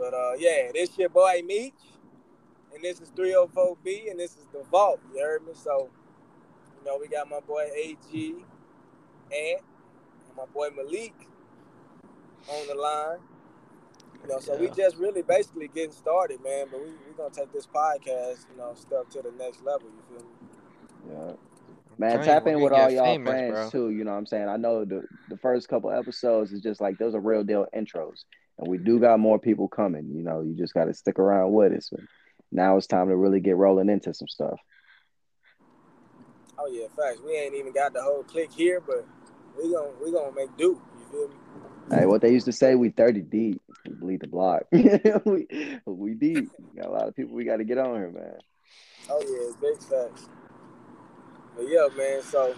But uh, yeah, this your boy Meech, and this is 304B, and this is the Vault. You heard me? So, you know, we got my boy AG and my boy Malik on the line. You know, so yeah. we just really basically getting started, man. But we we gonna take this podcast, you know, step to the next level. You feel me? Yeah. Man, tap in with all y'all famous, friends bro. too. You know what I'm saying? I know the the first couple episodes is just like those are real deal intros, and we do got more people coming. You know, you just got to stick around with us. Now it's time to really get rolling into some stuff. Oh yeah, facts. We ain't even got the whole click here, but we gonna we gonna make do. You feel me? Hey, what they used to say, we 30 deep. We bleed the block. we, we deep. got a lot of people we got to get on here, man. Oh, yeah, big facts. But yeah, man, so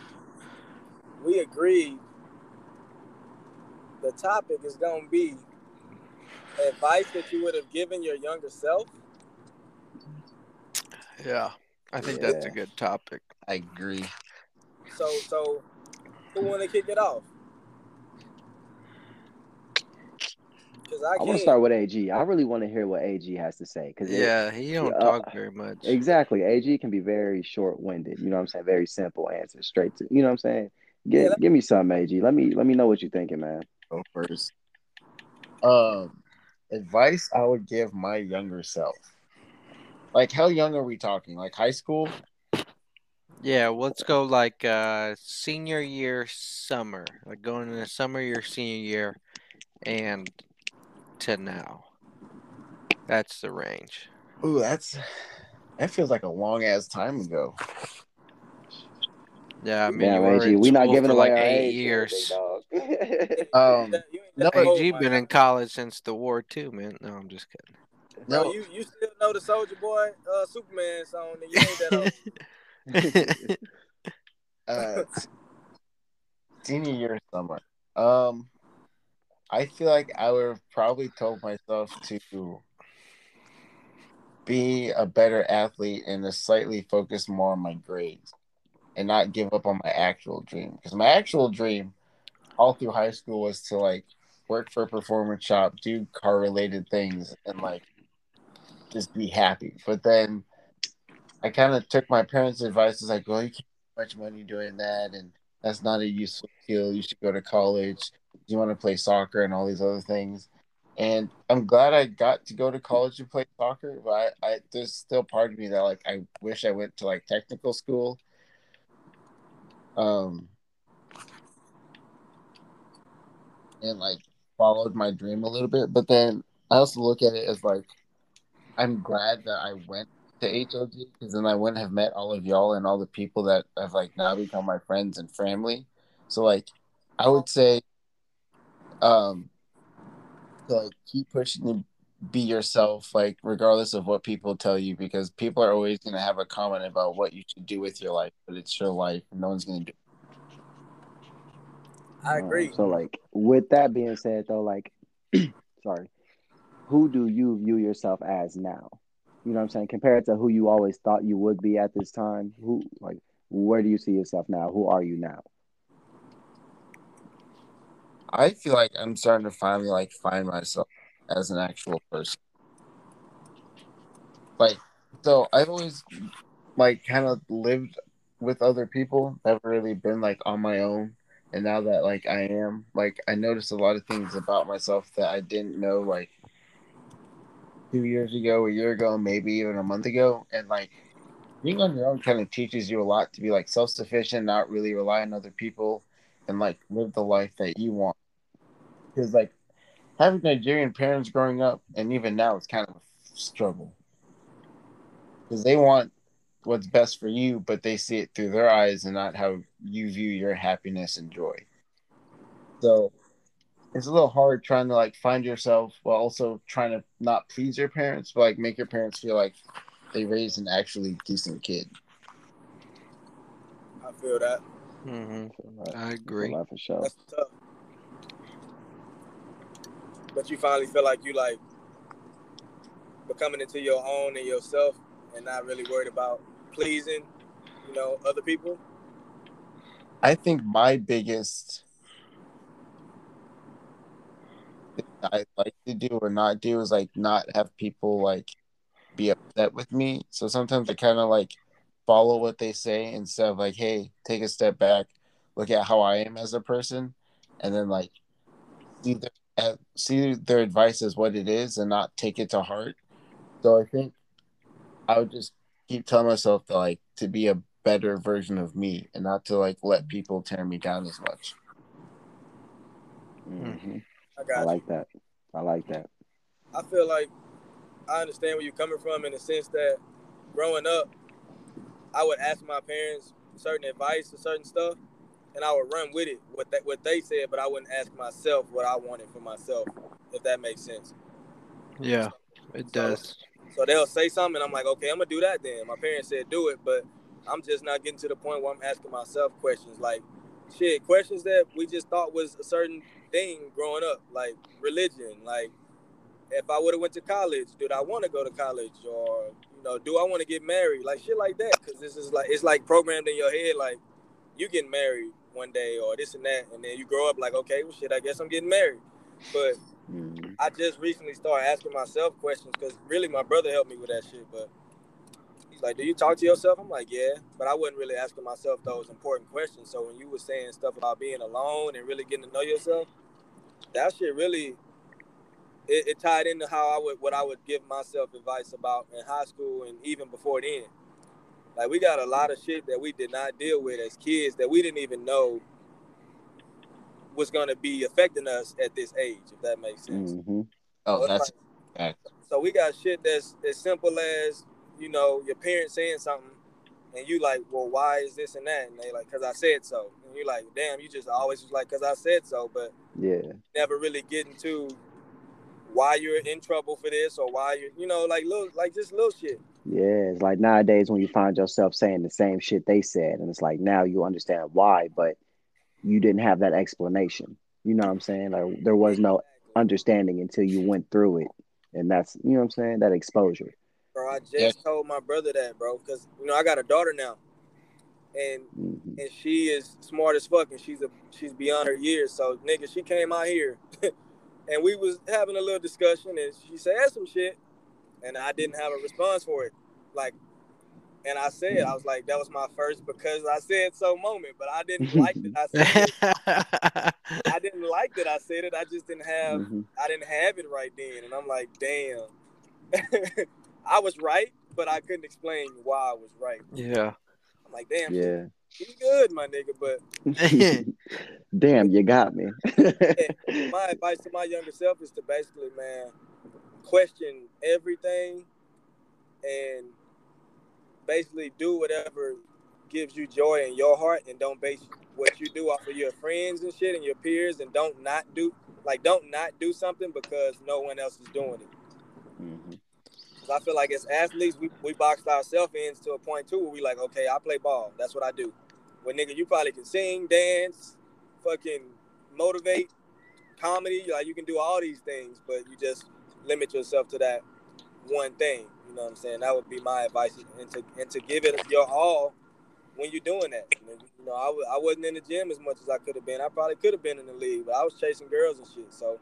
we agreed the topic is to be advice that you would have given your younger self. Yeah, I think yeah. that's a good topic. I agree. So, so who want to kick it off? I, I want to start with AG. I really want to hear what AG has to say because yeah, it, he don't uh, talk very much. Exactly, AG can be very short-winded. You know what I'm saying? Very simple answers, straight to. You know what I'm saying? Get, yeah, give me some AG. Let me let me know what you're thinking, man. Go first. Um, advice I would give my younger self. Like, how young are we talking? Like high school? Yeah, let's go like uh senior year summer, like going in the summer year, senior year, and to now. That's the range. Ooh, that's that feels like a long ass time ago. Yeah, I mean, yeah, Reggie, we not giving away like eight years. um, no, AG been in college since the war too, man. No, I'm just kidding. No, you you still know the Soulja Boy, uh, Superman song, and you ain't that uh, senior year summer. Um, I feel like I would have probably told myself to be a better athlete and to slightly focus more on my grades and not give up on my actual dream. Because my actual dream all through high school was to like work for a performance shop, do car related things, and like just be happy. But then I kind of took my parents' advice. It's like, well, you can't much money doing that, and that's not a useful skill. You should go to college you want to play soccer and all these other things. And I'm glad I got to go to college and play soccer, but I, I there's still part of me that like I wish I went to like technical school. Um and like followed my dream a little bit. But then I also look at it as like I'm glad that I went to HLG because then I wouldn't have met all of y'all and all the people that have like now become my friends and family. So like I would say um to like keep pushing to be yourself like regardless of what people tell you because people are always going to have a comment about what you should do with your life but it's your life and no one's going to do I um, agree. so like with that being said though like sorry who do you view yourself as now you know what I'm saying compared to who you always thought you would be at this time who like where do you see yourself now who are you now I feel like I'm starting to finally like find myself as an actual person. Like, so I've always like kind of lived with other people, never really been like on my own. And now that like I am, like I noticed a lot of things about myself that I didn't know like two years ago, a year ago, maybe even a month ago. And like being on your own kind of teaches you a lot to be like self sufficient, not really rely on other people, and like live the life that you want because like having Nigerian parents growing up, and even now, it's kind of a struggle because they want what's best for you, but they see it through their eyes and not how you view your happiness and joy. So it's a little hard trying to like find yourself while also trying to not please your parents, but like make your parents feel like they raised an actually decent kid. I feel that. Mm-hmm. I agree. For sure. That's tough but you finally feel like you like becoming into your own and yourself and not really worried about pleasing, you know, other people? I think my biggest I like to do or not do is like not have people like be upset with me. So sometimes I kind of like follow what they say instead of like, hey, take a step back, look at how I am as a person, and then like see their, see their advice as what it is and not take it to heart. So I think I would just keep telling myself to like to be a better version of me and not to like let people tear me down as much. Mm-hmm. I, I like that. I like that. I feel like I understand where you're coming from in the sense that growing up, I would ask my parents certain advice or certain stuff, and I would run with it what that what they said, but I wouldn't ask myself what I wanted for myself, if that makes sense. Yeah, it so, does. So they'll say something, and I'm like, okay, I'm gonna do that then. My parents said do it, but I'm just not getting to the point where I'm asking myself questions like, shit, questions that we just thought was a certain thing growing up, like religion, like if I would have went to college, did I want to go to college, or you know, do I want to get married, like shit like that? Because this is like it's like programmed in your head, like you getting married one day or this and that, and then you grow up like, okay, well, shit, I guess I'm getting married. But mm-hmm. I just recently started asking myself questions because really my brother helped me with that shit, but he's like, do you talk to yourself? I'm like, yeah, but I wasn't really asking myself those important questions. So when you were saying stuff about being alone and really getting to know yourself, that shit really it, it, tied into how I would what I would give myself advice about in high school and even before then. Like we got a lot of shit that we did not deal with as kids that we didn't even know was gonna be affecting us at this age, if that makes sense. Mm-hmm. Oh, so that's like, so we got shit that's as simple as you know, your parents saying something and you like, well, why is this and that? And they like, cause I said so. And you're like, damn, you just always was like, cause I said so, but yeah, never really getting to why you're in trouble for this or why you're, you know, like little, like just little shit. Yeah, it's like nowadays when you find yourself saying the same shit they said, and it's like now you understand why, but you didn't have that explanation. You know what I'm saying? Like there was no understanding until you went through it, and that's you know what I'm saying. That exposure bro. I just yes. told my brother that, bro, because you know I got a daughter now, and mm-hmm. and she is smart as fuck, and she's a she's beyond her years. So nigga, she came out here, and we was having a little discussion, and she said some shit, and I didn't have a response for it, like. And I said, I was like, that was my first because I said so moment, but I didn't like that I said it. I didn't like that I said it. I just didn't have, mm-hmm. I didn't have it right then. And I'm like, damn. I was right, but I couldn't explain why I was right. Yeah. I'm like, damn. Yeah. You good, my nigga, but damn, you got me. my advice to my younger self is to basically, man, question everything and basically do whatever gives you joy in your heart and don't base what you do off of your friends and shit and your peers and don't not do like don't not do something because no one else is doing it. Mm-hmm. I feel like as athletes, we, we boxed ourselves in to a point too where we like, okay, I play ball. That's what I do. Well, nigga, you probably can sing, dance, fucking motivate, comedy. Like you can do all these things, but you just limit yourself to that one thing. You know what I'm saying? That would be my advice, and to and to give it your all when you're doing that. You know, I w- I wasn't in the gym as much as I could have been. I probably could have been in the league, but I was chasing girls and shit. So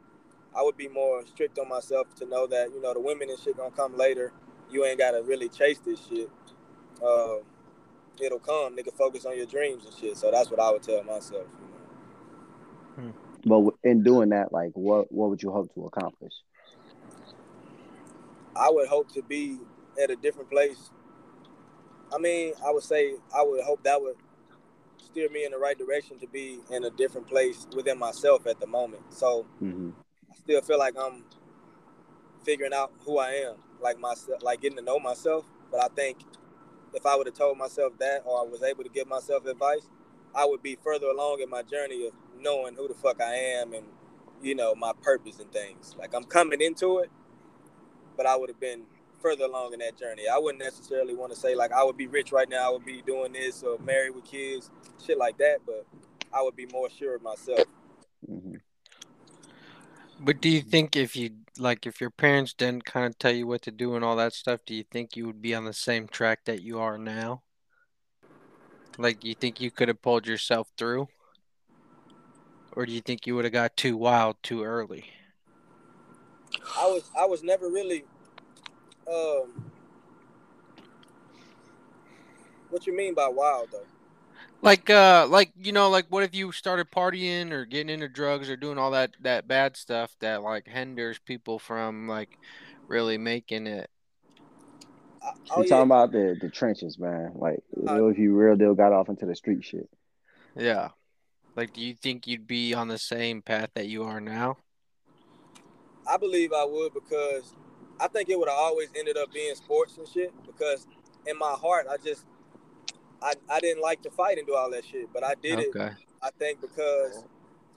I would be more strict on myself to know that you know the women and shit gonna come later. You ain't gotta really chase this shit. Uh, it'll come, nigga. Focus on your dreams and shit. So that's what I would tell myself. You know? But in doing that, like, what what would you hope to accomplish? I would hope to be at a different place. I mean, I would say I would hope that would steer me in the right direction to be in a different place within myself at the moment. So mm-hmm still feel like I'm figuring out who I am, like myself, like getting to know myself. But I think if I would have told myself that, or I was able to give myself advice, I would be further along in my journey of knowing who the fuck I am and you know my purpose and things. Like I'm coming into it, but I would have been further along in that journey. I wouldn't necessarily want to say like I would be rich right now, I would be doing this or married with kids, shit like that. But I would be more sure of myself. Mm-hmm. But do you think if you like if your parents didn't kind of tell you what to do and all that stuff, do you think you would be on the same track that you are now? Like you think you could have pulled yourself through? Or do you think you would have got too wild too early? I was I was never really um what you mean by wild though? Like uh like you know like what if you started partying or getting into drugs or doing all that that bad stuff that like hinders people from like really making it. Uh, oh, you yeah. talking about the the trenches, man. Like uh, if you real deal got off into the street shit. Yeah. Like do you think you'd be on the same path that you are now? I believe I would because I think it would have always ended up being sports and shit because in my heart I just I, I didn't like to fight and do all that shit, but I did okay. it. I think because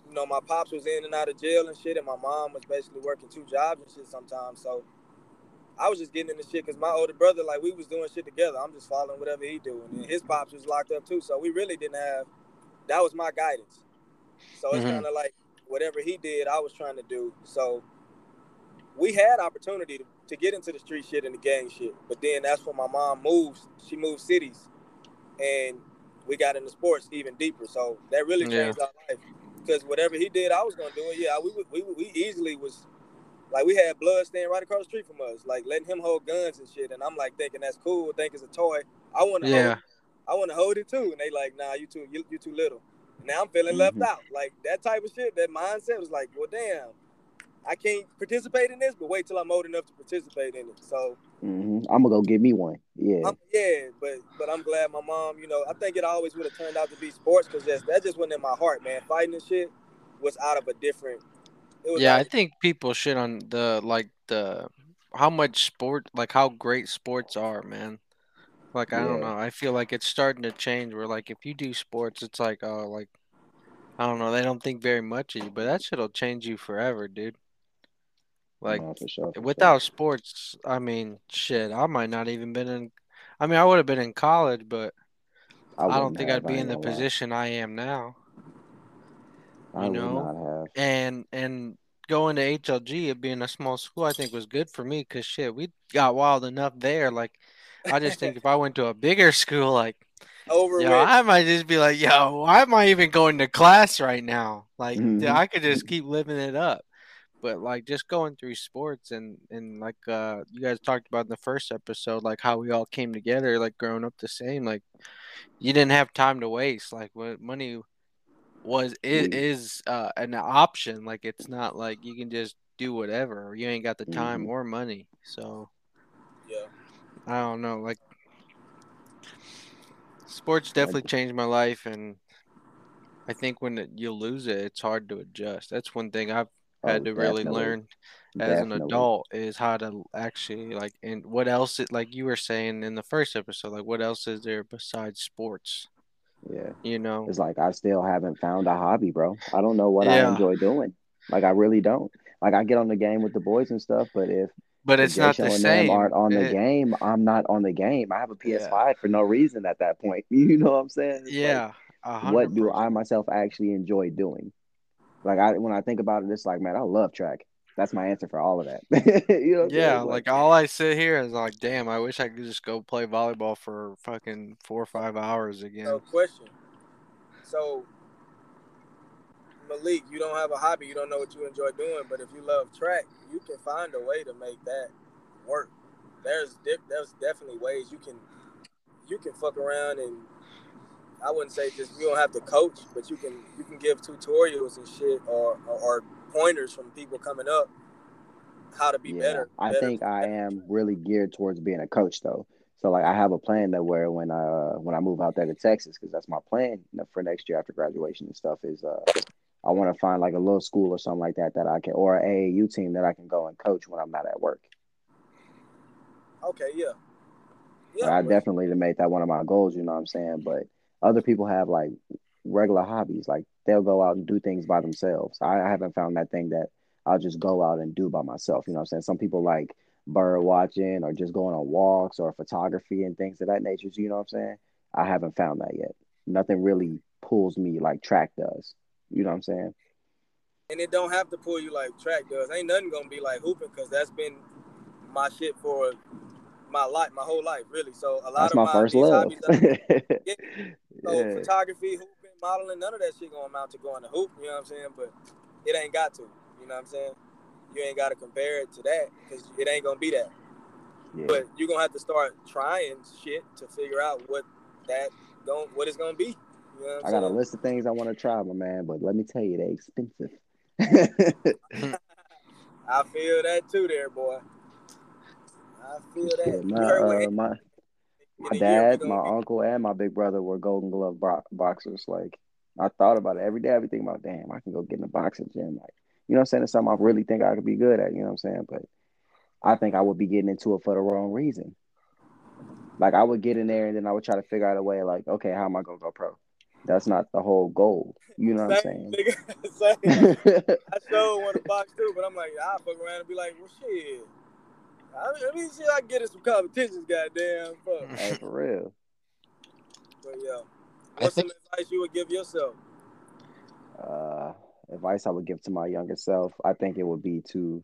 you know my pops was in and out of jail and shit, and my mom was basically working two jobs and shit sometimes. So I was just getting into shit because my older brother, like we was doing shit together. I'm just following whatever he doing, and his pops was locked up too. So we really didn't have. That was my guidance. So it's mm-hmm. kind of like whatever he did, I was trying to do. So we had opportunity to, to get into the street shit and the gang shit, but then that's when my mom moves. She moved cities and we got into sports even deeper. So that really changed yeah. our life. Because whatever he did, I was gonna do it. Yeah, we we we easily was like we had blood staying right across the street from us, like letting him hold guns and shit. And I'm like thinking that's cool, think it's a toy. I want to yeah. hold, I want to hold it too. And they like, nah, you too, you, you too little. And now I'm feeling mm-hmm. left out. Like that type of shit. That mindset was like, well, damn, I can't participate in this, but wait till I'm old enough to participate in it. So mm-hmm. I'm gonna go get me one. Yeah, I'm, yeah, but but I'm glad my mom. You know, I think it always would have turned out to be sports because that that just wasn't in my heart, man. Fighting and shit was out of a different. yeah, I think people shit on the like the how much sport, like how great sports are, man. Like I yeah. don't know, I feel like it's starting to change. Where like if you do sports, it's like oh like I don't know, they don't think very much of you, but that shit'll change you forever, dude. Like no, for sure, for without sure. sports, I mean, shit, I might not even been in. I mean, I would have been in college, but I, I don't think I'd be in the position lie. I am now. I you know, and and going to HLG it being a small school, I think was good for me because shit, we got wild enough there. Like, I just think if I went to a bigger school, like, over, yo, I might just be like, yo, why am I even going to class right now? Like, mm-hmm. I could just keep living it up but like just going through sports and and like uh you guys talked about in the first episode like how we all came together like growing up the same like you didn't have time to waste like what money was is, is uh an option like it's not like you can just do whatever you ain't got the time mm-hmm. or money so yeah i don't know like sports definitely changed my life and I think when you lose it, it's hard to adjust. That's one thing I've had oh, to really learn as definitely. an adult is how to actually like and what else it like you were saying in the first episode like what else is there besides sports yeah you know it's like i still haven't found a hobby bro i don't know what yeah. i enjoy doing like i really don't like i get on the game with the boys and stuff but if but it's not the same. aren't on the it, game. I'm not on the game. I have a PS5 yeah. for no reason at that point. You know what I'm saying? It's yeah. Like, what do I myself actually enjoy doing? Like I when I think about it, it's like, man, I love track. That's my answer for all of that. you know yeah, like, like, all I sit here is like, damn, I wish I could just go play volleyball for fucking four or five hours again. No question. So Malik, you don't have a hobby, you don't know what you enjoy doing, but if you love track, you can find a way to make that work. There's there's definitely ways you can you can fuck around and I wouldn't say just you don't have to coach, but you can you can give tutorials and shit or or, or pointers from people coming up how to be yeah, better. I better, think I am really geared towards being a coach though. So like I have a plan that where when I uh, when I move out there to Texas because that's my plan for next year after graduation and stuff is uh I want to find like a little school or something like that that I can or a AAU team that I can go and coach when I'm not at work. Okay, yeah. Yeah, I definitely to make that one of my goals, you know what I'm saying? But other people have like regular hobbies, like they'll go out and do things by themselves. I, I haven't found that thing that I'll just go out and do by myself. You know what I'm saying? Some people like bird watching or just going on walks or photography and things of that nature. You know what I'm saying? I haven't found that yet. Nothing really pulls me like track does. You know what I'm saying? And it don't have to pull you like track does. Ain't nothing gonna be like hooping because that's been my shit for my life, my whole life, really. So a lot that's of my, my first love. yeah, so yeah. photography, hooping, modeling, none of that shit gonna amount to going to hoop. You know what I'm saying? But it ain't got to. You know what I'm saying? you ain't gotta compare it to that because it ain't gonna be that. Yeah. But you're gonna have to start trying shit to figure out what that going what it's gonna be. You know I got a list of things I want to try, my man, but let me tell you, they're expensive. I feel that too, there, boy. I feel that. my, uh, my, my dad, my uncle, and my big brother were Golden Glove boxers. Like, I thought about it every day. I be thinking about, damn, I can go get in the boxing gym. Like, you know I'm saying? It's something I really think I could be good at, you know what I'm saying? But I think I would be getting into it for the wrong reason. Like I would get in there and then I would try to figure out a way like, okay, how am I gonna go pro? That's not the whole goal. You know what I'm saying? I still want to box too, but I'm like, I'll fuck around and be like, well shit. I mean, shit, I get in some competitions, goddamn. Fuck. Hey, for real. But yeah. What's think... some advice you would give yourself? Uh advice I would give to my younger self, I think it would be to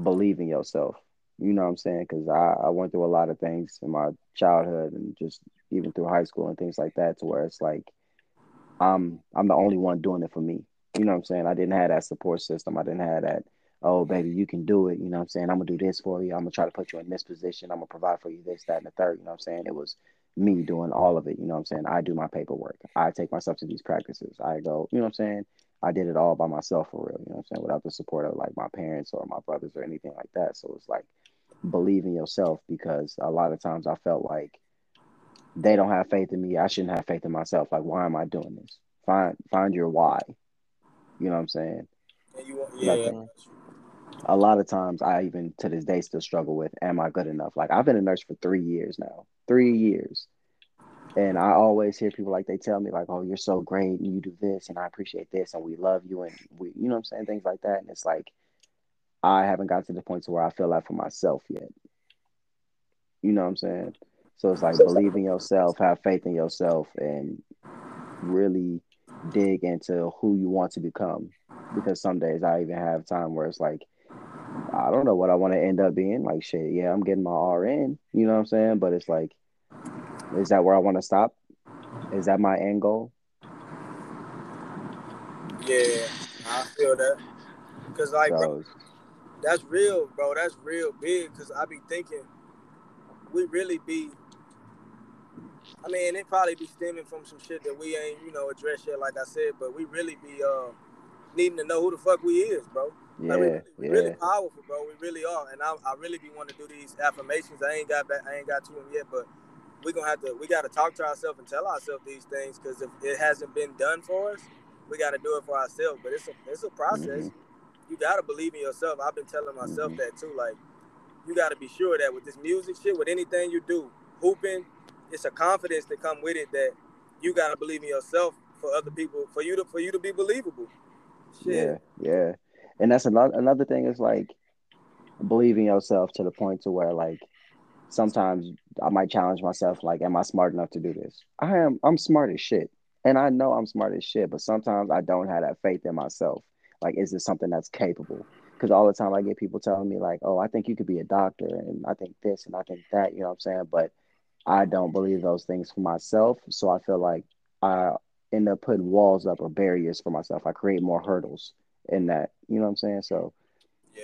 believe in yourself. You know what I'm saying? Because I, I went through a lot of things in my childhood and just even through high school and things like that, to where it's like I'm I'm the only one doing it for me. You know what I'm saying? I didn't have that support system. I didn't have that. Oh, baby, you can do it. You know what I'm saying? I'm gonna do this for you. I'm gonna try to put you in this position. I'm gonna provide for you this, that, and the third. You know what I'm saying? It was me doing all of it. You know what I'm saying? I do my paperwork. I take myself to these practices. I go. You know what I'm saying? I did it all by myself for real, you know what I'm saying, without the support of like my parents or my brothers or anything like that. So it's like believe in yourself because a lot of times I felt like they don't have faith in me. I shouldn't have faith in myself. Like, why am I doing this? Find find your why. You know what I'm saying? You, yeah. Like, a lot of times I even to this day still struggle with am I good enough? Like I've been a nurse for three years now. Three years. And I always hear people like they tell me like, "Oh, you're so great, and you do this, and I appreciate this, and we love you, and we, you know, I'm saying things like that." And it's like, I haven't got to the point to where I feel like for myself yet. You know what I'm saying? So it's like believe in yourself, have faith in yourself, and really dig into who you want to become. Because some days I even have time where it's like, I don't know what I want to end up being. Like shit, yeah, I'm getting my RN. You know what I'm saying? But it's like is that where I want to stop? Is that my end goal? Yeah, I feel that. Cause like, so, bro, that's real, bro. That's real big. Cause I be thinking, we really be. I mean, it probably be stemming from some shit that we ain't, you know, addressed yet. Like I said, but we really be uh needing to know who the fuck we is, bro. Yeah, like we, we yeah. really powerful, bro. We really are, and I, I really be wanting to do these affirmations. I ain't got back, I ain't got to them yet, but we're gonna have to we gotta talk to ourselves and tell ourselves these things because if it hasn't been done for us, we gotta do it for ourselves. But it's a it's a process. Mm-hmm. You gotta believe in yourself. I've been telling myself mm-hmm. that too. Like you gotta be sure that with this music shit, with anything you do, hooping, it's a confidence that come with it that you gotta believe in yourself for other people, for you to for you to be believable. Shit. Yeah, yeah. And that's another another thing is like believing yourself to the point to where like sometimes I might challenge myself, like, am I smart enough to do this? I am, I'm smart as shit. And I know I'm smart as shit, but sometimes I don't have that faith in myself. Like, is this something that's capable? Because all the time I get people telling me, like, oh, I think you could be a doctor, and I think this, and I think that, you know what I'm saying? But I don't believe those things for myself. So I feel like I end up putting walls up or barriers for myself. I create more hurdles in that, you know what I'm saying? So yeah.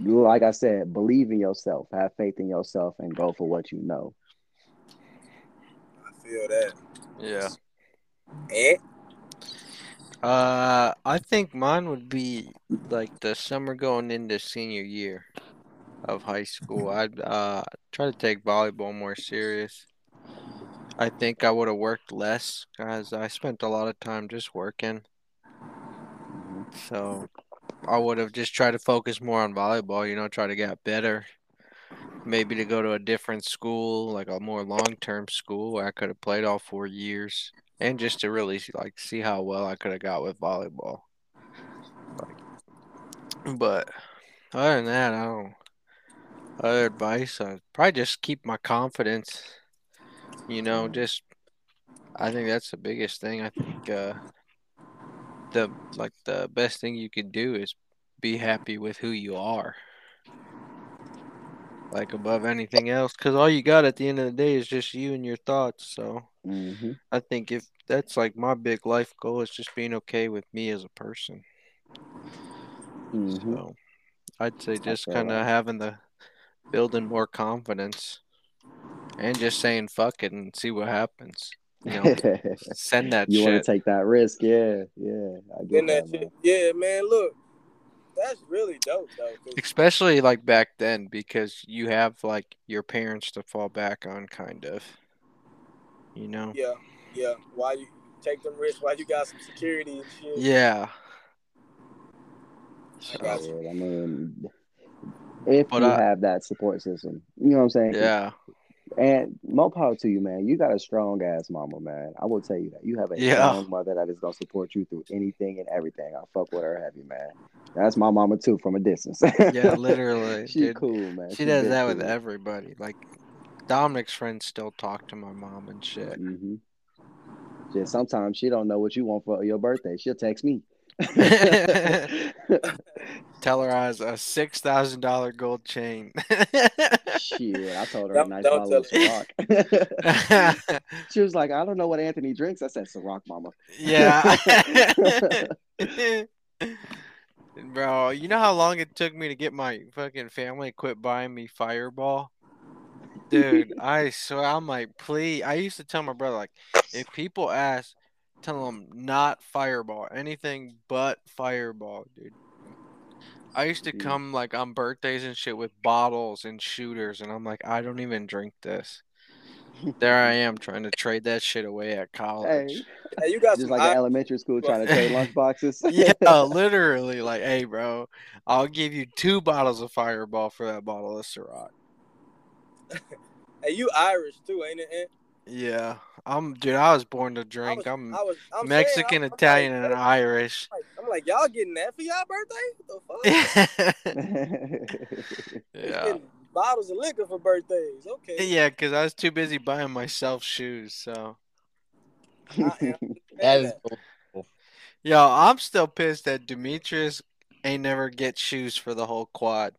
Like I said, believe in yourself, have faith in yourself, and go for what you know. I feel that. Yeah. And uh, I think mine would be like the summer going into senior year of high school. I'd uh try to take volleyball more serious. I think I would have worked less because I spent a lot of time just working. So I would have just tried to focus more on volleyball, you know, try to get better. Maybe to go to a different school, like a more long term school where I could have played all four years. And just to really like see how well I could have got with volleyball. But other than that, I don't other advice, I'd probably just keep my confidence. You know, just I think that's the biggest thing. I think uh the like the best thing you could do is be happy with who you are like above anything else because all you got at the end of the day is just you and your thoughts so mm-hmm. i think if that's like my big life goal is just being okay with me as a person mm-hmm. so I'd say just kind of having the building more confidence and just saying fuck it and see what happens. You know, send that. You want to take that risk? Yeah, yeah. I get that. that yeah, man. Look, that's really dope though. Especially like back then, because you have like your parents to fall back on, kind of. You know. Yeah, yeah. Why you take them risks? Why you got some security and shit? Yeah. I, oh, got you. I mean, if but you I, have that support system, you know what I'm saying? Yeah. And more power to you, man. You got a strong ass mama, man. I will tell you that. You have a yeah. strong mother that is gonna support you through anything and everything. I'll fuck with her, have you, man. That's my mama too, from a distance. yeah, literally. She's dude. cool, man. She, she does that cool. with everybody. Like Dominic's friends still talk to my mom and shit. Mm-hmm. Just sometimes she don't know what you want for your birthday. She'll text me. Tell her I was a six thousand dollar gold chain. Shit, I told her don't, a nice bottle of Ciroc. she was like, I don't know what Anthony drinks. I said Ciroc, Mama. Yeah. Bro, you know how long it took me to get my fucking family quit buying me Fireball? Dude, I swear I'm like, please. I used to tell my brother like, if people ask, tell them not Fireball, anything but Fireball, dude. I used to come like on birthdays and shit with bottles and shooters, and I'm like, I don't even drink this. there I am trying to trade that shit away at college. Hey, hey you got just like I... elementary school trying to trade lunch boxes. yeah, literally. Like, hey, bro, I'll give you two bottles of Fireball for that bottle of Ciroc. hey, you Irish too, ain't it? Yeah, I'm dude. I was born to drink. I am Mexican, saying, Italian, like, and Irish. I'm like, y'all getting that for y'all birthday? What the fuck? yeah. Bottles of liquor for birthdays. Okay. Yeah, because I was too busy buying myself shoes. So. that is cool. Yo, I'm still pissed that Demetrius ain't never get shoes for the whole quad.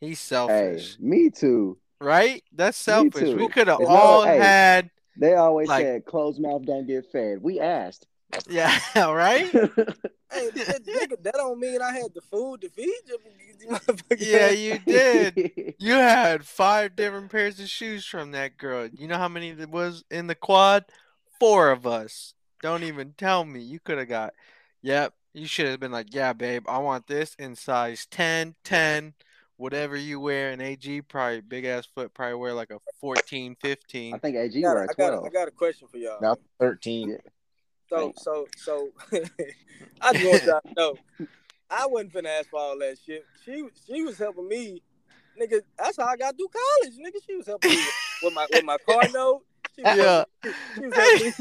He's selfish. Hey, me too. Right? That's selfish. We could have all not, had. Hey, they always like, said closed mouth don't get fed. We asked. Yeah, right. hey, that, that don't mean I had the food to feed you. Yeah, you did. You had five different pairs of shoes from that girl. You know how many there was in the quad? Four of us. Don't even tell me. You could have got. Yep. You should have been like, yeah, babe, I want this in size 10, 10, whatever you wear. And AG probably big ass foot probably wear like a 14, 15. I think AG wear a 12. I got, I got a question for y'all. Now 13. Yeah. So so so I just want y'all to know. I wasn't finna ask for all that shit. She she was helping me, nigga. That's how I got through college, nigga. She was helping me with my with my car note. She was yeah. Helping, she was helping me,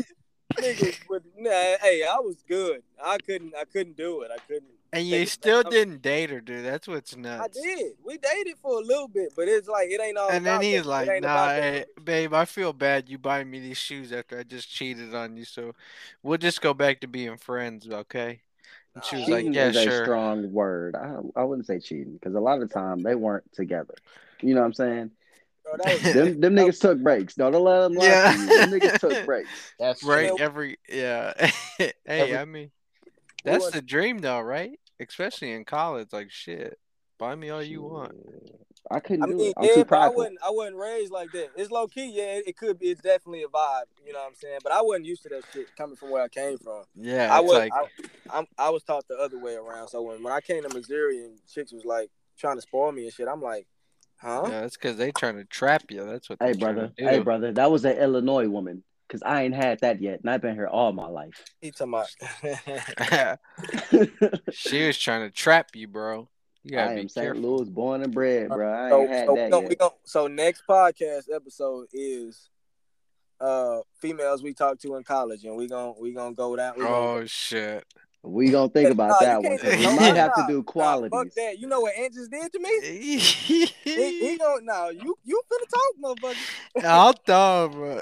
nigga. With, nah, hey, I was good. I couldn't I couldn't do it. I couldn't. And you still didn't date her, dude. That's what's nuts. I did. We dated for a little bit, but it's like it ain't all. And then he's like, "Nah, hey, eh, babe, I feel bad you buying me these shoes after I just cheated on you. So we'll just go back to being friends, okay?" And she was cheating like, "Yeah, is sure." A strong word. I I wouldn't say cheating because a lot of the time they weren't together. You know what I'm saying? Bro, was, them them niggas took breaks. No, don't let them lie yeah. to you. Them niggas took breaks. That's right. Every yeah. hey, every, I mean, that's the dream, though, right? especially in college. Like shit, buy me all you want. I couldn't I mean, do it. I'm yeah, too I wasn't. I wasn't raised like that. It's low key. Yeah, it, could be. It's definitely a vibe. You know what I'm saying? But I wasn't used to that shit coming from where I came from. Yeah, I was. Like... I, I, was taught the other way around. So when, when I came to Missouri and chicks was like trying to spoil me and shit, I'm like, huh? Yeah, that's because they trying to trap you. That's what. Hey brother. Hey brother. That was an Illinois woman. Cause I ain't had that yet, and I've been here all my life. He talking about. she was trying to trap you, bro. You gotta I be am careful. St. Louis, born and bred, bro. I so, ain't had so, that no, yet. so next podcast episode is uh females we talked to in college, and we gonna we gonna go down. We oh gonna, shit! We gonna think about that one. We might have to do quality. fuck that. You know what Ant just did to me? he, he going now. You you finna talk, motherfucker. I'll talk, bro.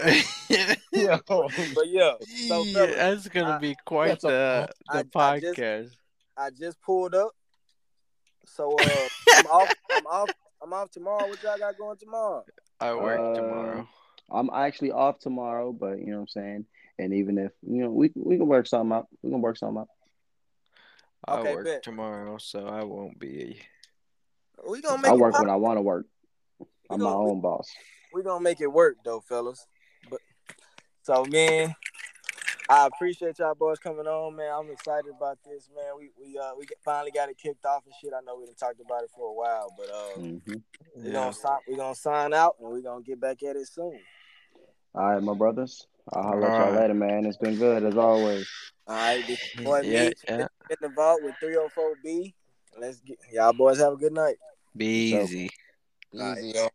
Yo. But yeah, so yeah, that's gonna I, be quite the the I, podcast. I just, I just, pulled up. So uh, I'm off. I'm off. I'm off tomorrow. What y'all got going tomorrow? I work uh, tomorrow. I'm actually off tomorrow, but you know what I'm saying. And even if you know, we we can work something out. We can work something out. I okay, work bet. tomorrow, so I won't be. We gonna make. I work when I want to work. I'm gonna, my own boss. We gonna make it work though, fellas. But so man, I appreciate y'all boys coming on, man. I'm excited about this, man. We we uh we finally got it kicked off and shit. I know we done talked about it for a while, but uh, mm-hmm. we gonna sign we gonna sign out and we gonna get back at it soon. All right, my brothers. I'll let y'all later, man. It's been good as always. All right, this boy yeah, yeah. in the vault with 304B. Let's get y'all boys have a good night. Be easy. Easy, yo.